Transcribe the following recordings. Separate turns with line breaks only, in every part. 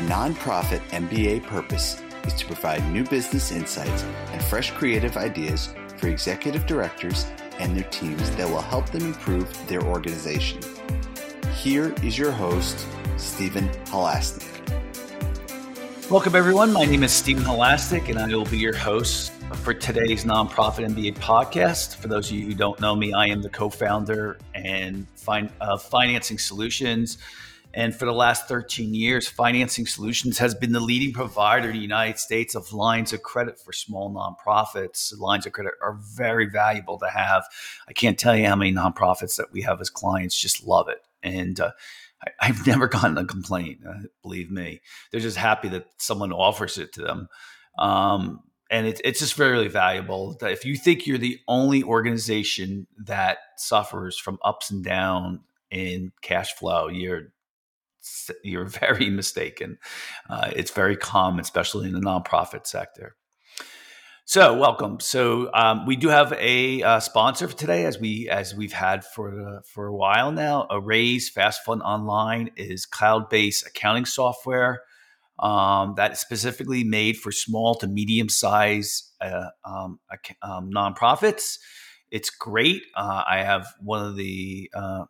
The nonprofit MBA purpose is to provide new business insights and fresh creative ideas for executive directors and their teams that will help them improve their organization. Here is your host, Stephen Halasnik.
Welcome, everyone. My name is Stephen Halasnik, and I will be your host for today's Nonprofit MBA podcast. For those of you who don't know me, I am the co founder and fin- uh, Financing Solutions. And for the last 13 years, Financing Solutions has been the leading provider in the United States of lines of credit for small nonprofits. Lines of credit are very valuable to have. I can't tell you how many nonprofits that we have as clients just love it. And uh, I, have never gotten a complaint, uh, believe me. They're just happy that someone offers it to them. Um, and it, it's just very, really valuable. If you think you're the only organization that suffers from ups and downs in cash flow, you're you're very mistaken. Uh, it's very common, especially in the nonprofit sector. So, welcome. So, um, we do have a uh, sponsor for today, as we as we've had for uh, for a while now. Araize Fast Fund Online is cloud based accounting software um, that is specifically made for small to medium size uh, um, um, nonprofits. It's great. Uh, I have one of the uh,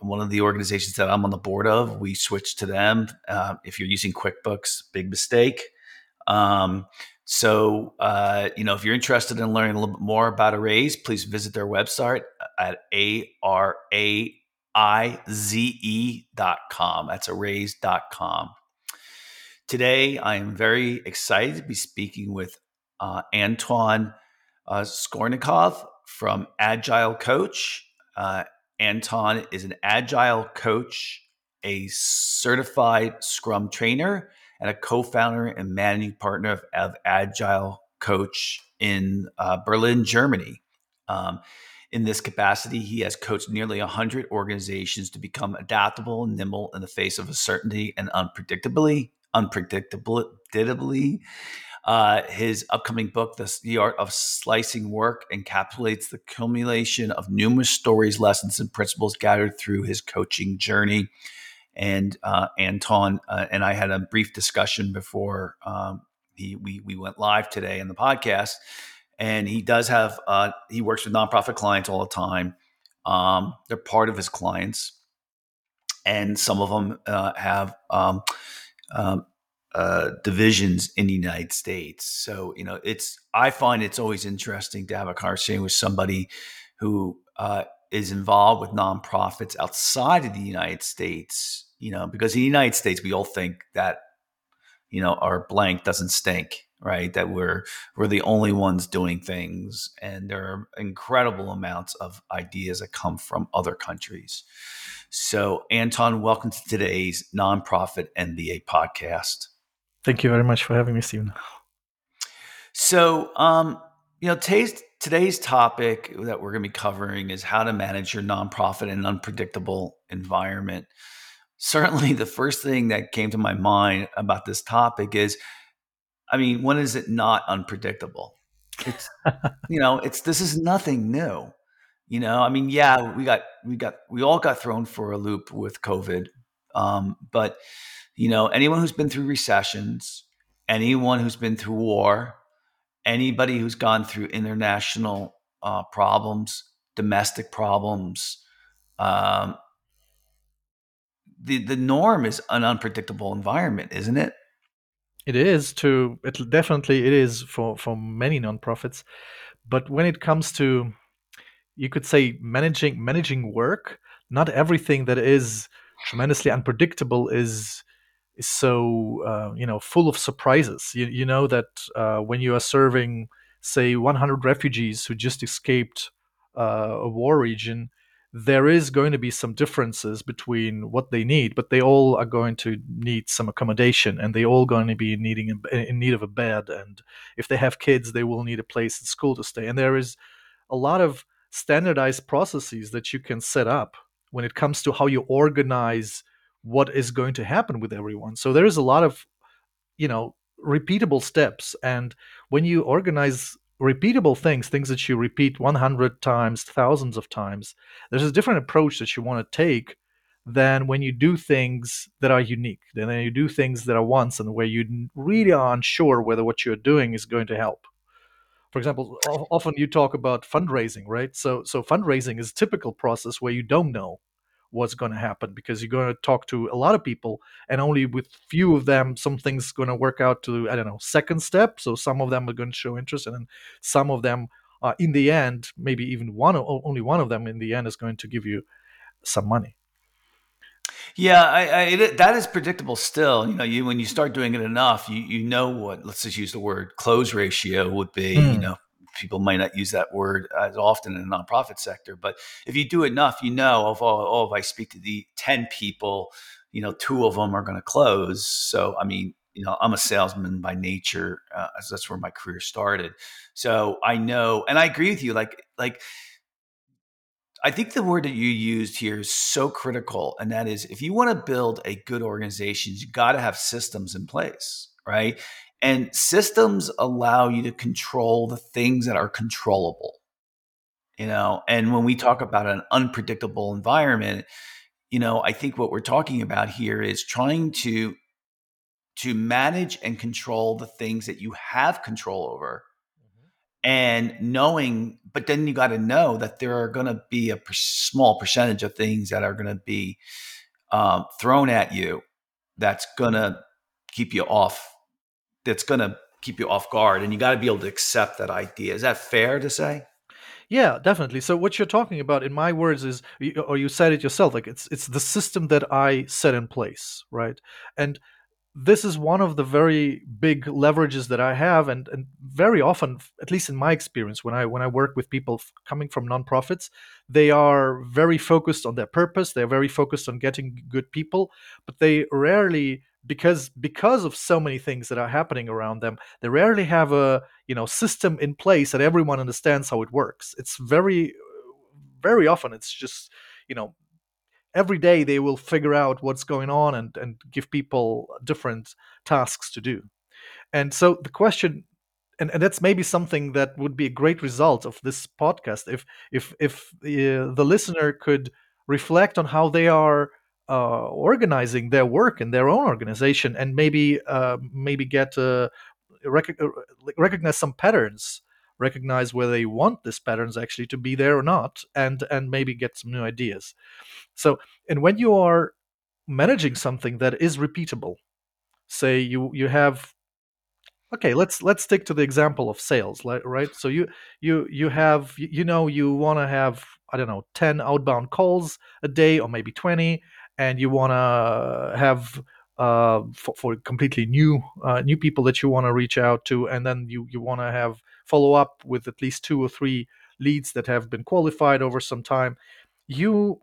one of the organizations that I'm on the board of, we switched to them. Uh, if you're using QuickBooks, big mistake. Um, so, uh, you know, if you're interested in learning a little bit more about Araize, please visit their website at a r a i z e dot com. That's araize dot com. Today, I am very excited to be speaking with uh, Anton uh, Skornyakov from Agile Coach. Anton is an agile coach, a certified Scrum trainer, and a co founder and managing partner of, of Agile Coach in uh, Berlin, Germany. Um, in this capacity, he has coached nearly 100 organizations to become adaptable and nimble in the face of uncertainty and unpredictably, unpredictably uh, his upcoming book, The Art of Slicing Work, encapsulates the accumulation of numerous stories, lessons, and principles gathered through his coaching journey. And uh, Anton uh, and I had a brief discussion before um, he, we, we went live today in the podcast. And he does have, uh, he works with nonprofit clients all the time. Um, they're part of his clients. And some of them uh, have um, um, uh, divisions in the United States. So you know, it's I find it's always interesting to have a conversation with somebody who uh, is involved with nonprofits outside of the United States. You know, because in the United States, we all think that you know our blank doesn't stink, right? That we're we're the only ones doing things, and there are incredible amounts of ideas that come from other countries. So, Anton, welcome to today's nonprofit MBA podcast.
Thank you very much for having me, Stephen.
So, um, you know, today's, today's topic that we're going to be covering is how to manage your nonprofit in an unpredictable environment. Certainly, the first thing that came to my mind about this topic is, I mean, when is it not unpredictable? It's, you know, it's this is nothing new. You know, I mean, yeah, we got we got we all got thrown for a loop with COVID, um, but you know, anyone who's been through recessions, anyone who's been through war, anybody who's gone through international uh, problems, domestic problems, um, the the norm is an unpredictable environment, isn't it?
It is to it definitely it is for for many nonprofits, but when it comes to you could say managing managing work, not everything that is tremendously unpredictable is is so uh, you know full of surprises. You, you know that uh, when you are serving, say, 100 refugees who just escaped uh, a war region, there is going to be some differences between what they need, but they all are going to need some accommodation, and they all going to be needing in need of a bed. And if they have kids, they will need a place at school to stay. And there is a lot of standardized processes that you can set up when it comes to how you organize what is going to happen with everyone. So there is a lot of, you know, repeatable steps. And when you organize repeatable things, things that you repeat 100 times, thousands of times, there's a different approach that you want to take than when you do things that are unique. Then you do things that are once and where you really are unsure whether what you're doing is going to help. For example, often you talk about fundraising, right? So, so fundraising is a typical process where you don't know what's going to happen because you're going to talk to a lot of people and only with few of them something's going to work out to i don't know second step so some of them are going to show interest and some of them uh, in the end maybe even one only one of them in the end is going to give you some money
yeah, I, I, it, that is predictable. Still, you know, you when you start doing it enough, you you know what. Let's just use the word close ratio would be. Mm. You hmm. know, people might not use that word as often in the nonprofit sector, but if you do enough, you know, of all, oh, if I speak to the ten people, you know, two of them are going to close. So, I mean, you know, I'm a salesman by nature. Uh, that's where my career started. So I know, and I agree with you. Like, like I think the word that you used here is so critical, and that is if you want to build a good organization, you got to have systems in place, right? And systems allow you to control the things that are controllable. You know, and when we talk about an unpredictable environment, you know, I think what we're talking about here is trying to to manage and control the things that you have control over and knowing but then you got to know that there are going to be a per- small percentage of things that are going to be um, thrown at you that's going to keep you off that's going to keep you off guard and you got to be able to accept that idea. Is that fair to say?
Yeah definitely. So what you're talking about in my words is or you said it yourself like it's it's the system that i set in place right? And this is one of the very big leverages that I have, and, and very often, at least in my experience, when I when I work with people coming from nonprofits, they are very focused on their purpose. They're very focused on getting good people, but they rarely because because of so many things that are happening around them they rarely have a you know system in place that everyone understands how it works it's very very often it's just you know every day they will figure out what's going on and, and give people different tasks to do. And so the question and, and that's maybe something that would be a great result of this podcast if if if uh, the listener could reflect on how they are uh, organizing their work in their own organization and maybe uh, maybe get uh, rec- uh, recognize some patterns recognize where they want these patterns actually to be there or not and and maybe get some new ideas. So, and when you are managing something that is repeatable, say you you have okay let's let's stick to the example of sales right? So you you you have you know you want to have i don't know 10 outbound calls a day or maybe 20 and you want to have uh, for, for, completely new uh, new people that you want to reach out to and then you you want to have follow up with at least two or three leads that have been qualified over some time you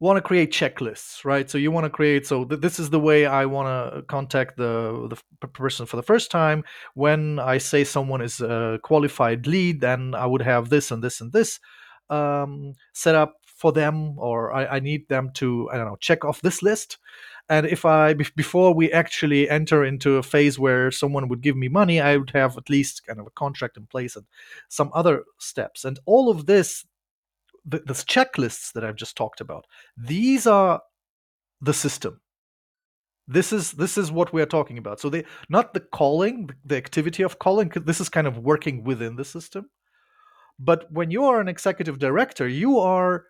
want to create checklists, right? So you want to create so th- this is the way I want to contact the the person for the first time. When I say someone is a qualified lead, then I would have this and this and this um, set up for them, or I, I need them to I don't know check off this list. And if I before we actually enter into a phase where someone would give me money, I would have at least kind of a contract in place and some other steps. And all of this the, the checklists that I've just talked about, these are the system. This is this is what we are talking about. So they not the calling, the activity of calling. This is kind of working within the system. But when you are an executive director, you are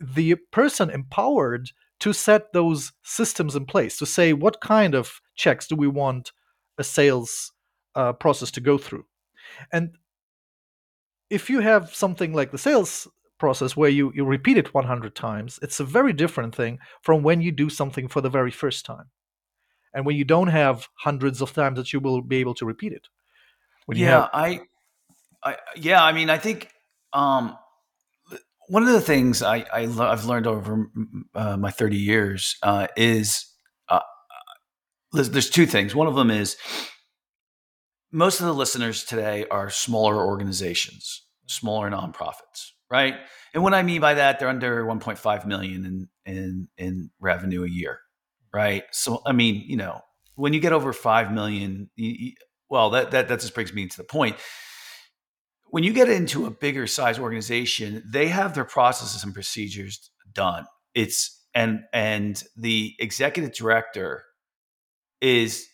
the person empowered to set those systems in place to say what kind of checks do we want a sales uh, process to go through and if you have something like the sales process where you, you repeat it 100 times, it's a very different thing from when you do something for the very first time. And when you don't have hundreds of times that you will be able to repeat it.
When yeah, have- I, I, yeah, I mean, I think um, one of the things I, I have learned over uh, my 30 years uh, is uh, there's, there's two things. One of them is most of the listeners today are smaller organizations, smaller nonprofits right? And what I mean by that, they're under 1.5 million in in in revenue a year, right? So I mean, you know, when you get over five million, you, you, well, that that that just brings me to the point. When you get into a bigger size organization, they have their processes and procedures done. It's and and the executive director is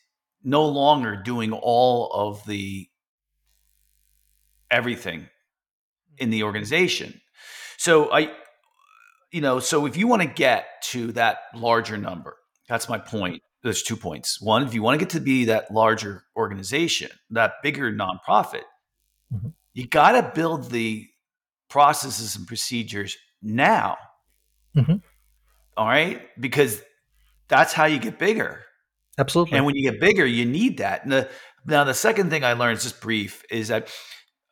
no longer doing all of the everything in the organization. So I you know, so if you want to get to that larger number, that's my point. There's two points. One, if you want to get to be that larger organization, that bigger nonprofit, mm-hmm. You got to build the processes and procedures now. Mm-hmm. All right. Because that's how you get bigger.
Absolutely.
And when you get bigger, you need that. The, now, the second thing I learned, just brief, is that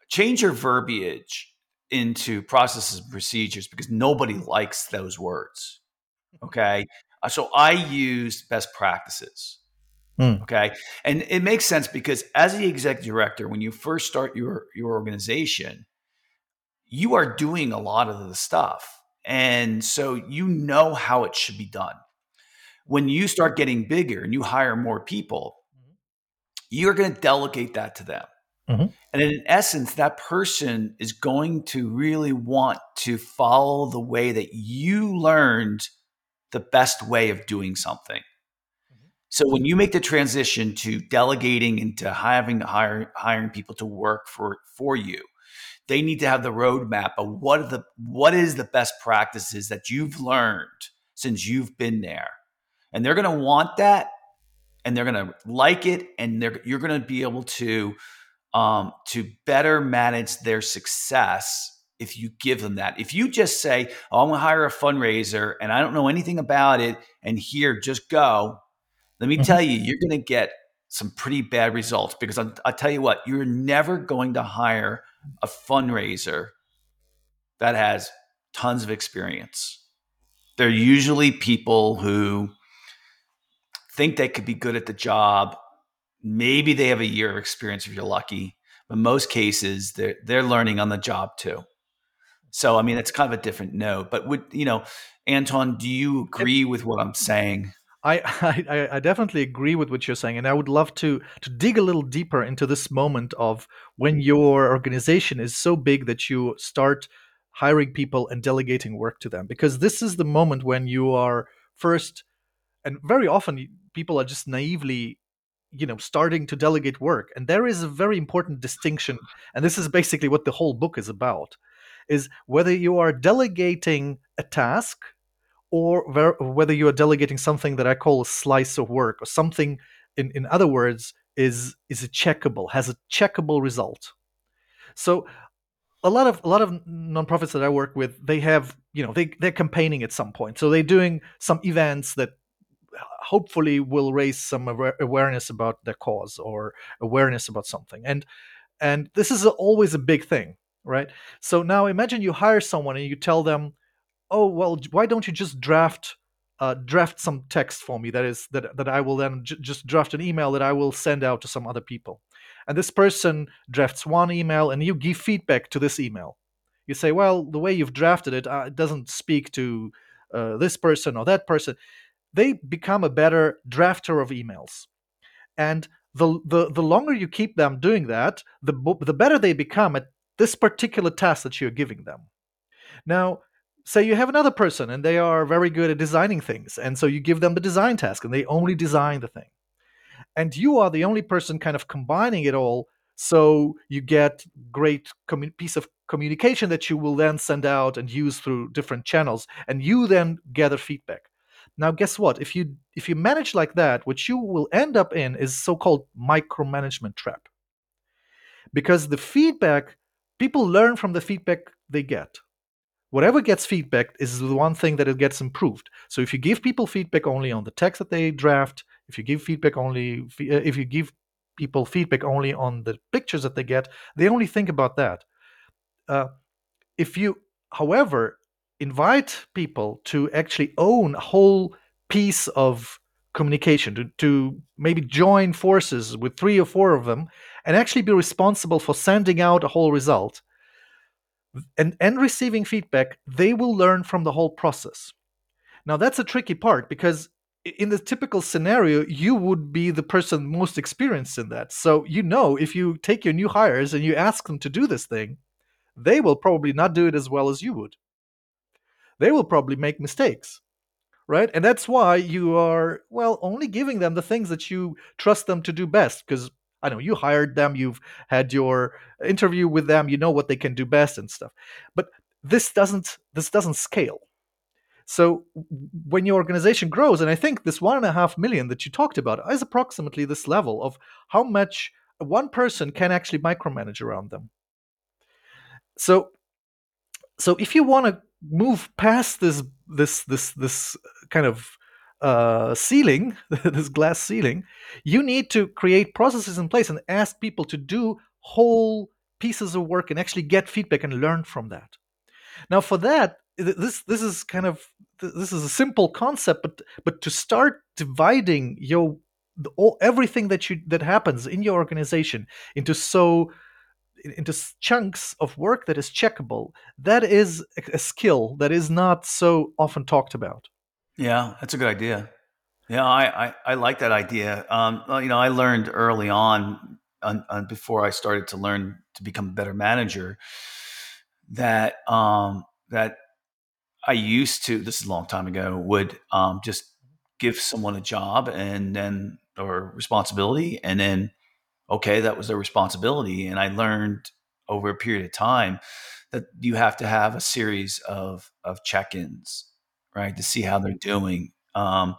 change your verbiage into processes and procedures because nobody likes those words. Okay. So I use best practices. Mm. Okay. And it makes sense because as the executive director, when you first start your, your organization, you are doing a lot of the stuff. And so you know how it should be done. When you start getting bigger and you hire more people, you're going to delegate that to them. Mm-hmm. And in essence, that person is going to really want to follow the way that you learned the best way of doing something. So when you make the transition to delegating into having to hire hiring hiring people to work for for you, they need to have the roadmap of what are the what is the best practices that you've learned since you've been there, and they're going to want that, and they're going to like it, and they're you're going to be able to um, to better manage their success if you give them that. If you just say, "Oh, I'm going to hire a fundraiser and I don't know anything about it, and here, just go," let me mm-hmm. tell you, you're going to get some pretty bad results because I'll, I'll, tell you what, you're never going to hire a fundraiser that has tons of experience. They're usually people who think they could be good at the job. Maybe they have a year of experience if you're lucky, but most cases they're they're learning on the job too. So I mean, it's kind of a different note. But would you know, Anton? Do you agree with what I'm saying?
I, I, I definitely agree with what you're saying, and I would love to to dig a little deeper into this moment of when your organization is so big that you start hiring people and delegating work to them, because this is the moment when you are first, and very often people are just naively you know starting to delegate work and there is a very important distinction and this is basically what the whole book is about is whether you are delegating a task or whether you are delegating something that I call a slice of work or something in, in other words is is a checkable has a checkable result. So a lot of a lot of nonprofits that I work with they have you know they they're campaigning at some point. So they're doing some events that uh, hopefully will raise some awareness about their cause or awareness about something. And and this is always a big thing right? So now imagine you hire someone and you tell them oh well why don't you just draft uh, draft some text for me that is that that I will then j- just draft an email that I will send out to some other people. And this person drafts one email, and you give feedback to this email. You say, well, the way you've drafted it, uh, it doesn't speak to uh, this person or that person. They become a better drafter of emails, and the the the longer you keep them doing that, the the better they become at this particular task that you're giving them. Now, say you have another person and they are very good at designing things and so you give them the design task and they only design the thing. And you are the only person kind of combining it all so you get great piece of communication that you will then send out and use through different channels and you then gather feedback. Now guess what? If you if you manage like that what you will end up in is so-called micromanagement trap. Because the feedback people learn from the feedback they get whatever gets feedback is the one thing that it gets improved. So if you give people feedback only on the text that they draft, if you give feedback only, uh, if you give people feedback only on the pictures that they get, they only think about that. Uh, if you, however, invite people to actually own a whole piece of communication, to, to maybe join forces with three or four of them, and actually be responsible for sending out a whole result, and, and receiving feedback, they will learn from the whole process. Now, that's a tricky part because in the typical scenario, you would be the person most experienced in that. So, you know, if you take your new hires and you ask them to do this thing, they will probably not do it as well as you would. They will probably make mistakes, right? And that's why you are, well, only giving them the things that you trust them to do best. Because I know you hired them, you've had your interview with them, you know what they can do best and stuff. But this doesn't this doesn't scale. So when your organization grows, and I think this one and a half million that you talked about is approximately this level of how much one person can actually micromanage around them. So so if you want to move past this this this this uh, kind of uh, ceiling, this glass ceiling, you need to create processes in place and ask people to do whole pieces of work and actually get feedback and learn from that. Now, for that, this this is kind of this is a simple concept, but but to start dividing your all, everything that you that happens in your organization into so into chunks of work that is checkable that is a skill that is not so often talked about
yeah that's a good idea. Yeah i i, I like that idea. Um, well, you know i learned early on, on, on, before i started to learn to become a better manager that um that i used to this is a long time ago would um just give someone a job and then or responsibility and then okay, that was their responsibility. And I learned over a period of time that you have to have a series of of check-ins, right, to see how they're doing. Um,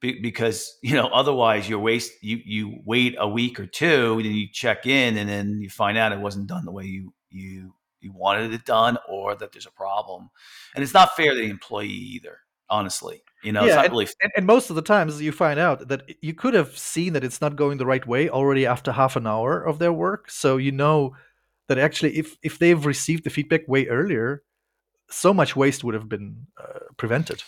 be, because you know, otherwise you waste you you wait a week or two, and you check in, and then you find out it wasn't done the way you you you wanted it done, or that there's a problem, and it's not fair to the employee either. Honestly, you know,
yeah, and, really... and, and, most of the times you find out that you could have seen that it's not going the right way already after half an hour of their work. So you know that actually, if if they've received the feedback way earlier, so much waste would have been uh, prevented.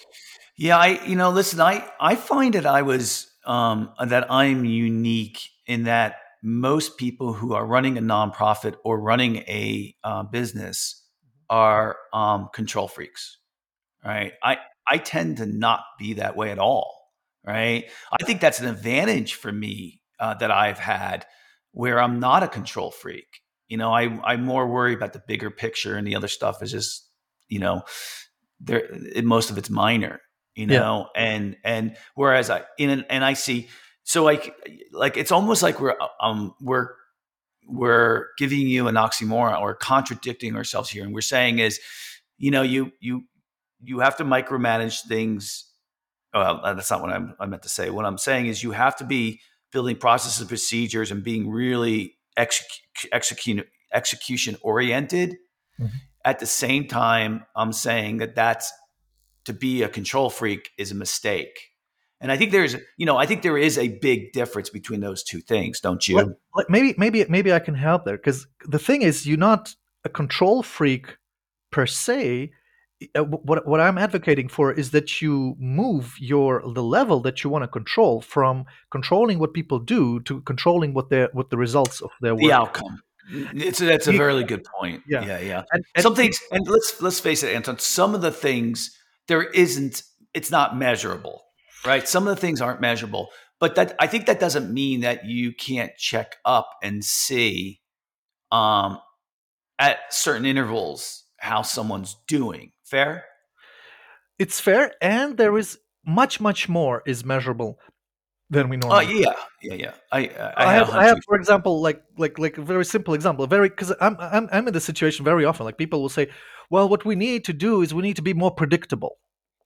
Yeah, I you know, listen, I I find that I was um, that I'm unique in that most people who are running a nonprofit or running a uh, business are um, control freaks right? I I tend to not be that way at all, right? I think that's an advantage for me uh, that I've had where I'm not a control freak. You know, I I more worry about the bigger picture, and the other stuff is just, you know, there. It, most of it's minor, you know, yeah. and and whereas I in and I see, so like like it's almost like we're um we're we're giving you an oxymoron or contradicting ourselves here, and we're saying is, you know, you you you have to micromanage things. Well, that's not what I'm, I meant to say. What I'm saying is you have to be building processes and procedures and being really execution execution oriented. Mm-hmm. At the same time, I'm saying that that's to be a control freak is a mistake. And I think there's, you know, I think there is a big difference between those two things, don't you?
Like, maybe, maybe, maybe I can help there because the thing is, you're not a control freak per se uh, what what I'm advocating for is that you move your the level that you want to control from controlling what people do to controlling what their what the results of their
work. The outcome. It's that's a very good point. Yeah, yeah, yeah. And, and some things, and let's let's face it, Anton. Some of the things there isn't. It's not measurable, right? Some of the things aren't measurable, but that I think that doesn't mean that you can't check up and see, um, at certain intervals how someone's doing Fair?
It's fair, and there is much, much more is measurable than we
oh,
normally.
Oh yeah, yeah, yeah. I I,
I have, I have, for example, like like like a very simple example, very because I'm I'm I'm in this situation very often. Like people will say, well, what we need to do is we need to be more predictable.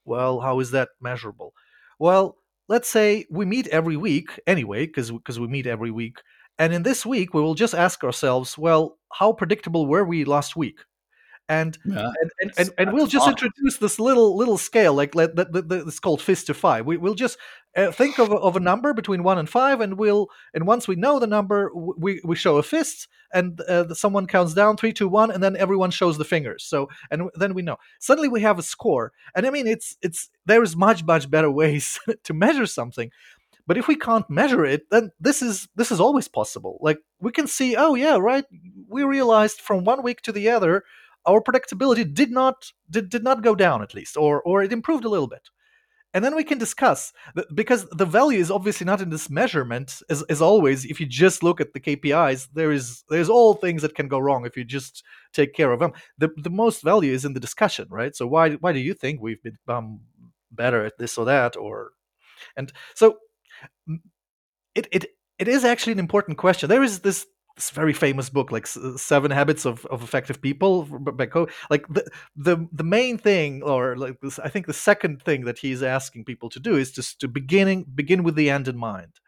Well, how is that measurable? Well, let's say we meet every week anyway, because because we meet every week, and in this week we will just ask ourselves, well, how predictable were we last week? and yeah, and, and, and, and, we'll just fun. introduce this little little scale like let, the, the, the, it's called fist to five we, we'll just uh, think of of a number between one and five and we'll and once we know the number we, we show a fist and uh, someone counts down three two one and then everyone shows the fingers. So and then we know. Suddenly we have a score and i mean it's it's there's much much better ways to measure something. But if we can't measure it then this is this is always possible. Like we can see oh yeah right we realized from one week to the other our predictability did not did, did not go down at least or or it improved a little bit and then we can discuss because the value is obviously not in this measurement as, as always if you just look at the kpis there is there's all things that can go wrong if you just take care of them. The, the most value is in the discussion right? So why why do you think we've become better at this or that or and so it it it is actually an important question. There is this this very famous book like seven habits of, of effective people by like the, the the main thing or like this i think the second thing that he's asking people to do is just to beginning begin with the end in mind.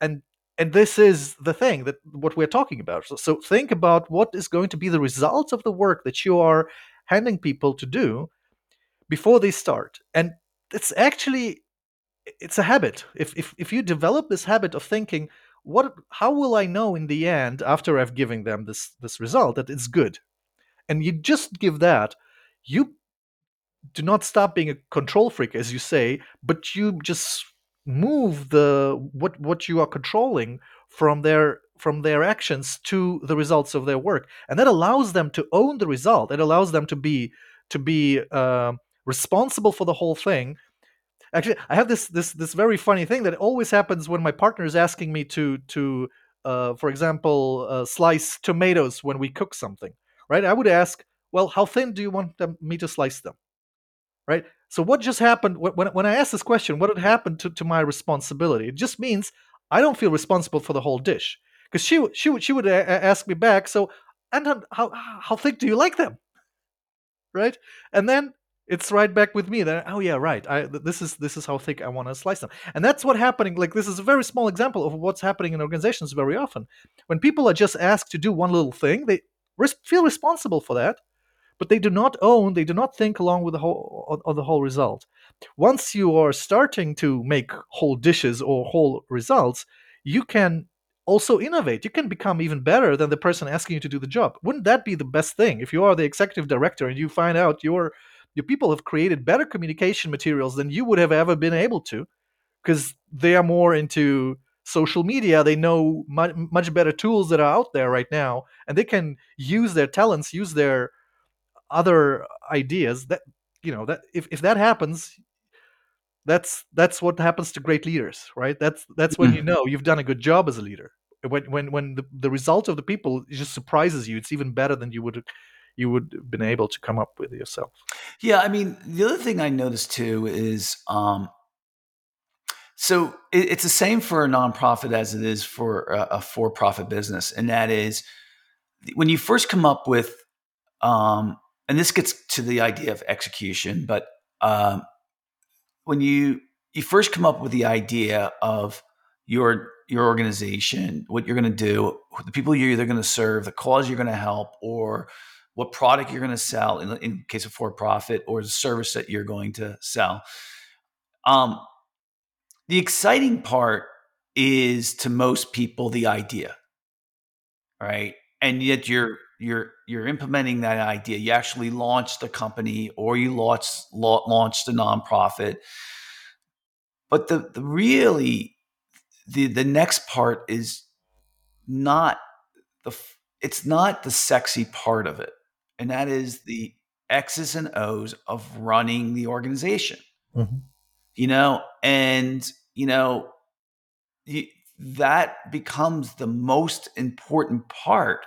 And and this is the thing that what we're talking about. So, so think about what is going to be the result of the work that you are handing people to do before they start. And it's actually it's a habit. If if, if you develop this habit of thinking what how will i know in the end after i've given them this this result that it's good? And you just give that you do not stop being a control freak as you say but you just move the what what you are controlling from their from their actions to the results of their work. And that allows them to own the result. It allows them to be to be uh, responsible for the whole thing actually i have this this this very funny thing that always happens when my partner is asking me to to uh, for example uh, slice tomatoes when we cook something right? I would ask well how thin do you want them, me to slice them? Right? So what just happened when, when i asked this question what had happened to, to my responsibility? It just means i don't feel responsible for the whole dish because she she would she would a- ask me back so and how how thick do you like them? Right? And then it's right back with me that oh yeah right I, this is this is how thick i want to slice them. And that's what happening like this is a very small example of what's happening in organizations very often. When people are just asked to do one little thing they res- feel responsible for that but they do not own they do not think along with the whole of the whole result. Once you are starting to make whole dishes or whole results you can also innovate. You can become even better than the person asking you to do the job. Wouldn't that be the best thing? If you are the executive director and you find out you're your people have created better communication materials than you would have ever been able to because they are more into social media. They know much, much better tools that are out there right now and they can use their talents use their other ideas that you know that if, if that happens that's that's what happens to great leaders right? That's that's when you mm-hmm. know you've done a good job as a leader. When when when the, the result of the people just surprises you it's even better than you would you would have been able to come up with yourself.
Yeah, I mean, the other thing I noticed too is um, so it, it's the same for a nonprofit as it is for a, a for-profit business, and that is when you first come up with, um, and this gets to the idea of execution, but um, when you you first come up with the idea of your your organization, what you're going to do, the people you're either going to serve, the cause you're going to help, or what product you're going to sell in, in case of for profit or the service that you're going to sell. Um, the exciting part is to most people the idea, right? And yet you're you're you're implementing that idea. You actually launched a company or you launched launched a nonprofit. But the, the really the the next part is not the it's not the sexy part of it and that is the X's and O's of running the organization. Mm-hmm. You know, and you know, you, that becomes the most important part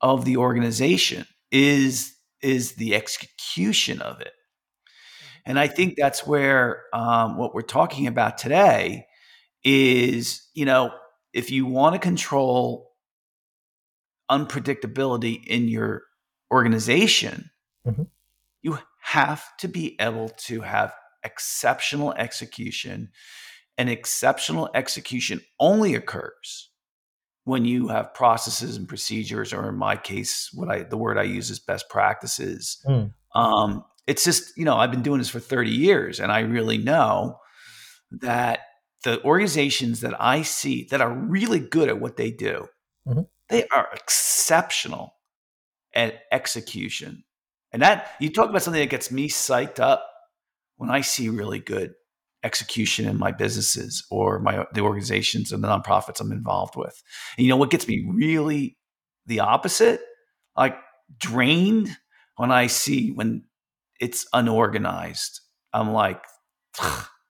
of the organization is is the execution of it. Mm-hmm. And I think that's where um, what we're talking about today is, you know, if you want to control unpredictability in your organization, mm-hmm. you have to be able to have exceptional execution. And exceptional execution only occurs when you have processes and procedures, or in my case, what I the word I use is best practices. Mm. Um, it's just you know I've been doing this for 30 years, and I really know that the organizations that I see that are really good at what they do, mm-hmm. they are exceptional and execution. And that you talk about something that gets me psyched up when I see really good execution in my businesses or my the organizations and the nonprofits I'm involved with. And you know what gets me really the opposite? Like drained when I see when it's unorganized. I'm like,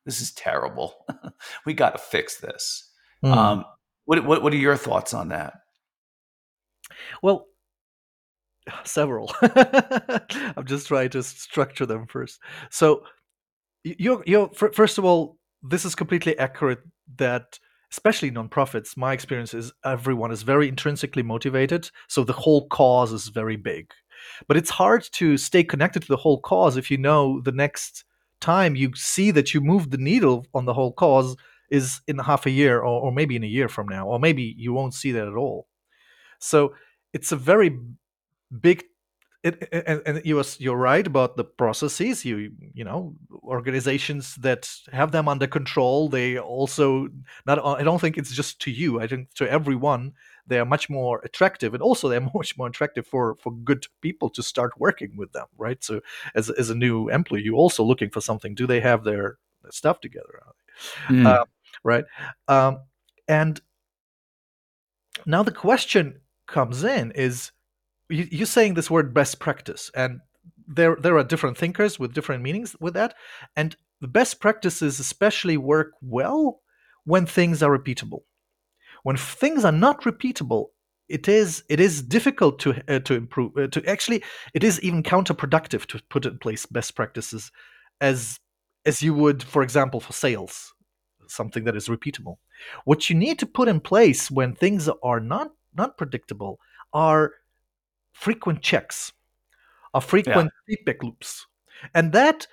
this is terrible. we got to fix this. Mm. Um, what, what what are your thoughts on that?
Well, several. I'm just trying to structure them first. So, you're, you're first of all, this is completely accurate that especially nonprofits, my experience is everyone is very intrinsically motivated. So the whole cause is very big. But it's hard to stay connected to the whole cause if you know the next time you see that you move the needle on the whole cause is in half a year or, or maybe in a year from now, or maybe you won't see that at all. So it's a very big it, and, and you was you're right about the processes. You you know organizations that have them under control they also not i don't think it's just to you. I think to everyone they are much more attractive and also they're much more attractive for for good people to start working with them right? So as, as a new employee you're also looking for something. Do they have their, their stuff together? Mm. uh, right. Um, and now the question comes in is you, you're saying this word best practice, and there there are different thinkers with different meanings with that, and the best practices especially work well when things are repeatable. When things are not repeatable, it is it is difficult to uh, to improve uh, to actually it is even counterproductive to put in place best practices as as you would for example for sales something that is repeatable what you need to put in place when things are not not predictable are frequent checks, or frequent yeah. feedback loops, and that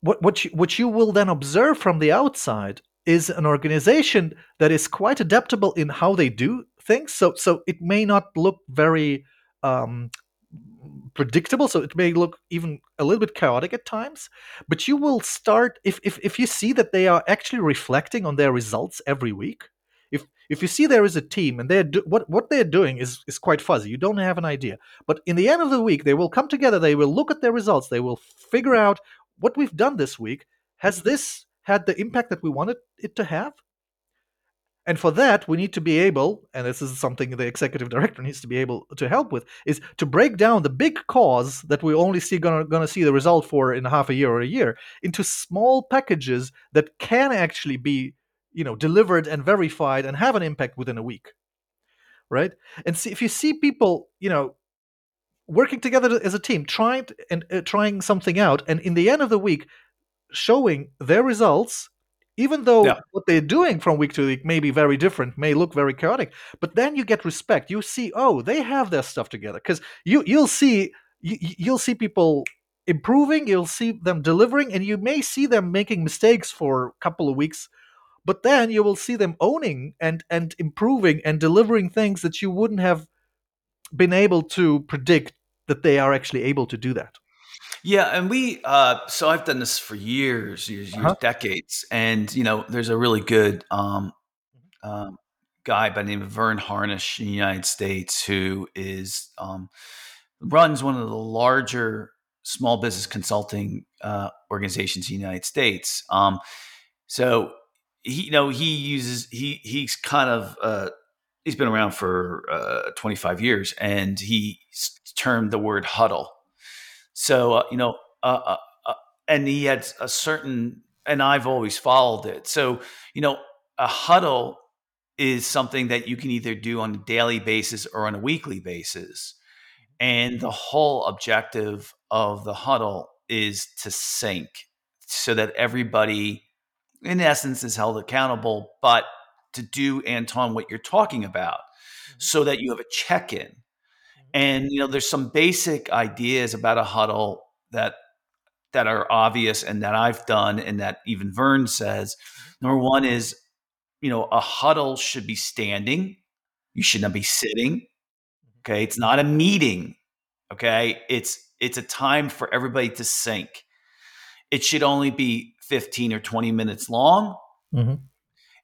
what what you, what you will then observe from the outside is an organization that is quite adaptable in how they do things. So so it may not look very um, predictable so it may look even a little bit chaotic at times but you will start if, if if you see that they are actually reflecting on their results every week if you see there is a team and they're do, what what they're doing is is quite fuzzy you don't have an idea. But in the end of the week they will come together they will look at their results they will figure out what we've done this week. Has this had the impact that we wanted it to have? And for that we need to be able and this is something the executive director needs to be able to help with is to break down the big cause that we only see gonna, gonna see the result for in half a year or a year into small packages that can actually be you know delivered and verified and have an impact within a week right? And see if you see people you know working together as a team trying to, and uh, trying something out and in the end of the week showing their results even though yeah. what they're doing from week to week may be very different may look very chaotic but then you get respect. You see oh they have their stuff together. Because you you'll see you, you'll see people improving you'll see them delivering and you may see them making mistakes for a couple of weeks but then you will see them owning and and improving and delivering things that you wouldn't have been able to predict that they are actually able to do that
yeah and we uh so i've done this for years years, years uh-huh. decades and you know there's a really good um, um guy by the name of verne harnish in the united states who is um runs one of the larger small business consulting uh, organizations in the united states um so he you know he uses he he's kind of uh, he's been around for uh, 25 years and he termed the word huddle. So uh, you know uh, uh, uh, and he had a certain and i've always followed it. So you know a huddle is something that you can either do on a daily basis or on a weekly basis. And the whole objective of the huddle is to sync so that everybody in essence, is held accountable, but to do, Anton, what you're talking about mm-hmm. so that you have a check in. Mm-hmm. And, you know, there's some basic ideas about a huddle that that are obvious and that I've done and that even Verne says. Mm-hmm. Number one is, you know, a huddle should be standing. You should not be sitting. Mm-hmm. Okay. It's not a meeting. Okay. It's it's a time for everybody to sync. It should only be 15 or 20 minutes long. Mm-hmm.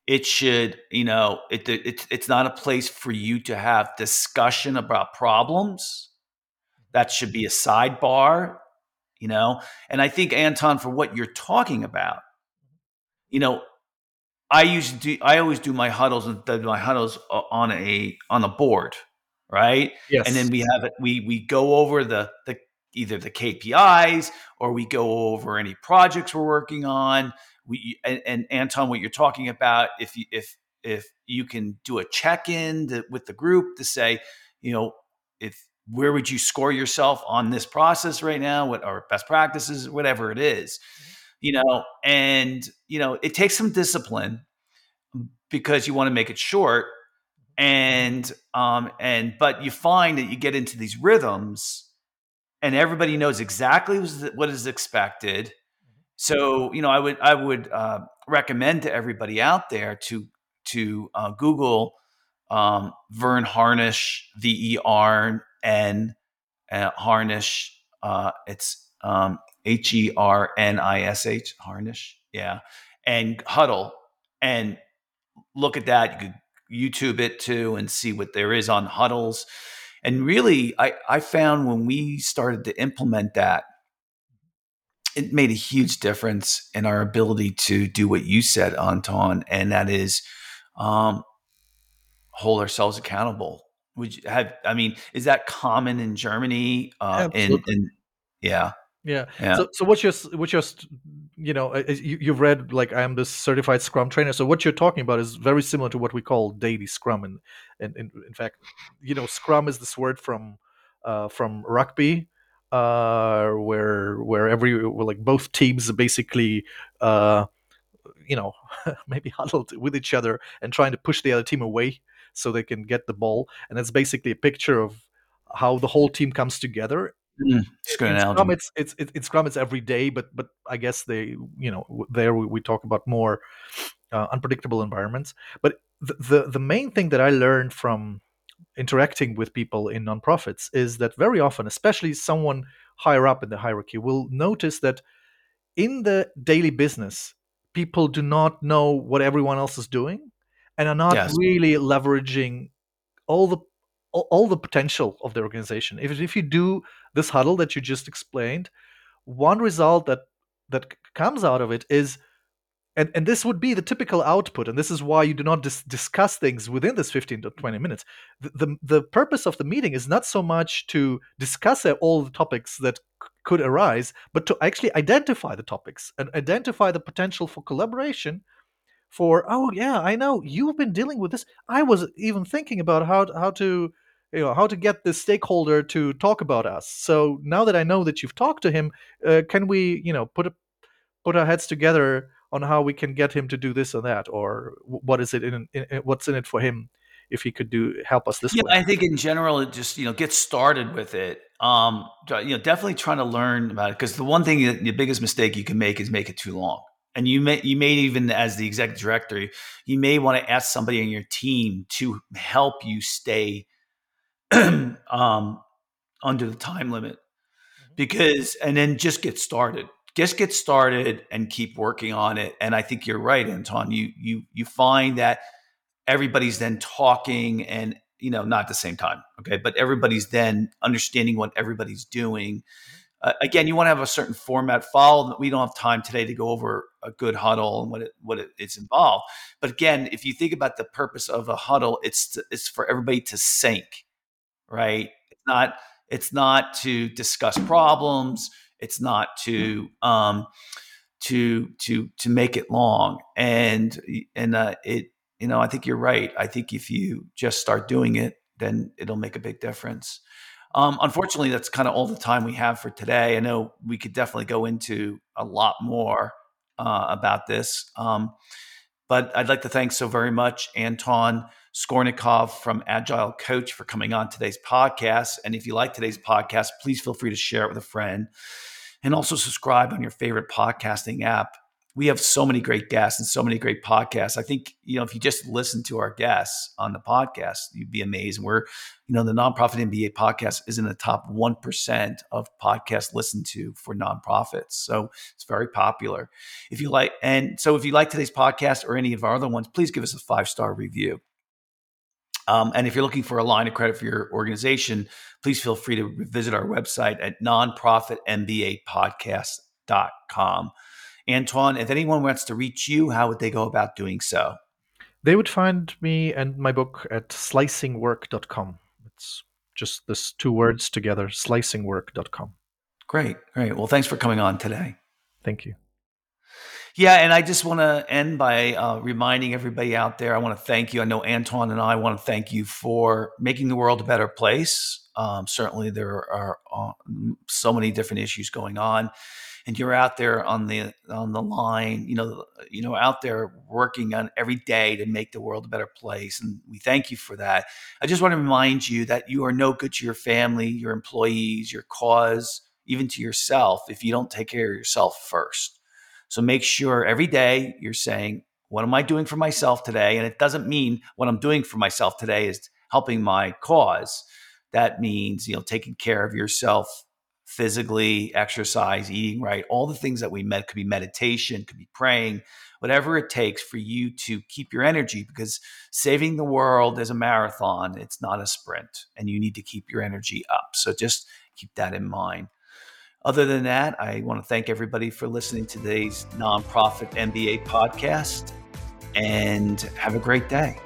It should, you know, it, it, it's not a place for you to have discussion about problems. That should be a sidebar, you know. And I think Anton, for what you're talking about, you know, I usually do. I always do my huddles and my huddles on a on a board, right? Yes. And then we have it. We we go over the the either the KPIs or we go over any projects we're working on. We and, and Anton, what you're talking about, if you, if if you can do a check in with the group to say, you know, if where would you score yourself on this process right now? What are best practices, whatever it is, mm-hmm. you know, and you know, it takes some discipline because you want to make it short and um and but you find that you get into these rhythms and everybody knows exactly what is expected so you know i would i would uh, recommend to everybody out there to to uh, google um, vern harnish v-e-r-n uh, harnish uh, it's um, h-e-r-n-i-s-h harnish yeah and huddle and look at that. You could YouTube it too and see what there is on huddles. And really, I, I found when we started to implement that, it made a huge difference in our ability to do what you said, Anton, and that is um, hold ourselves accountable. Would you have? I mean, is that common in Germany? Uh, in, in yeah,
yeah. yeah. So, so what's your what's your you know you, have read like I am this certified Scrum trainer. So what you're talking about is very similar to what we call daily Scrum, and and, and in fact, you know, Scrum is this word from uh, from rugby, uh, where where every like both teams basically. Uh, you know, maybe huddled with each other and trying to push the other team away so they can get the ball. And it's basically a picture of how the whole team comes together
Mm,
in Scrum, it's, it's it's Scrum. It's every day, but but I guess they you know there we, we talk about more uh, unpredictable environments. But the, the the main thing that I learned from interacting with people in nonprofits is that very often, especially someone higher up in the hierarchy, will notice that in the daily business, people do not know what everyone else is doing and are not yes. really leveraging all the all, the potential of the organization. If if you do this huddle that you just explained, one result that that comes out of it is and, and this would be the typical output and this is why you do not dis- discuss things within this 15 to 20 minutes the, the, the, purpose of the meeting is not so much to discuss uh, all the topics that c- could arise but to actually identify the topics and identify the potential for collaboration for oh yeah i know you've been dealing with this i was even thinking about how how to you know how to get this stakeholder to talk about us. So now that i know that you've talked to him uh, can we you know put a, put our heads together on how we can get him to do this or that or what is it in, in, in what's in it for him if he could do help us this
yeah,
way?
I think in general it just you know get started with it. Um you know definitely trying to learn about it because the one thing the biggest mistake you can make is make it too long. And you may you may even as the executive director you may want to ask somebody on your team to help you stay um, under the time limit. Mm-hmm. because and then just get started. Just get started and keep working on it. And i think you're right anton. You you you find that everybody's then talking and you know not at the same time okay? But everybody's then understanding what everybody's doing. Mm-hmm. uh, again you want to have a certain format. Followed we don't have time today to go over a good huddle and what it what it, it's involved. But again if you think about the purpose of a huddle it's to, it's for everybody to sync right? It's not it's not to discuss problems. It's not to um, to to to make it long. And and uh, it you know I think you're right. I think if you just start doing it, then it'll make a big difference. Um, unfortunately, that's kind of all the time we have for today. I know we could definitely go into a lot more uh, about this, um, but I'd like to thank so very much Anton Skornyakov from Agile Coach for coming on today's podcast. And if you like today's podcast, please feel free to share it with a friend and also subscribe on your favorite podcasting app. We have so many great guests and so many great podcasts. I think, you know, if you just listen to our guests on the podcast, you'd be amazed. We're, you know, the nonprofit MBA podcast is in the top 1% of podcasts listened to for nonprofits. So it's very popular. If you like, and so if you like today's podcast or any of our other ones, please give us a five star review. Um, and if you're looking for a line of credit for your organization, please feel free to visit our website at nonprofitmbapodcast.com. Antoine, if anyone wants to reach you, how would they go about doing so?
They would find me and my book at slicingwork.com. It's just this two words together, slicingwork.com.
Great, great. Well, thanks for coming on today.
Thank you.
Yeah, and I just want to end by uh, reminding everybody out there. I want to thank you. I know Anton and I want to thank you for making the world a better place. Um, certainly, there are uh, so many different issues going on, and you're out there on the on the line, you know, you know, out there working on every day to make the world a better place, and we thank you for that. I just want to remind you that you are no good to your family, your employees, your cause, even to yourself if you don't take care of yourself first. So make sure every day you're saying, "What am I doing for myself today?" And it doesn't mean what I'm doing for myself today is helping my cause. That means you know taking care of yourself physically, exercise, eating right, all the things that we met could be meditation, could be praying, whatever it takes for you to keep your energy because saving the world is a marathon, it's not a sprint, and you need to keep your energy up. So just keep that in mind. Other than that, I want to thank everybody for listening to today's nonprofit MBA podcast and have a great day.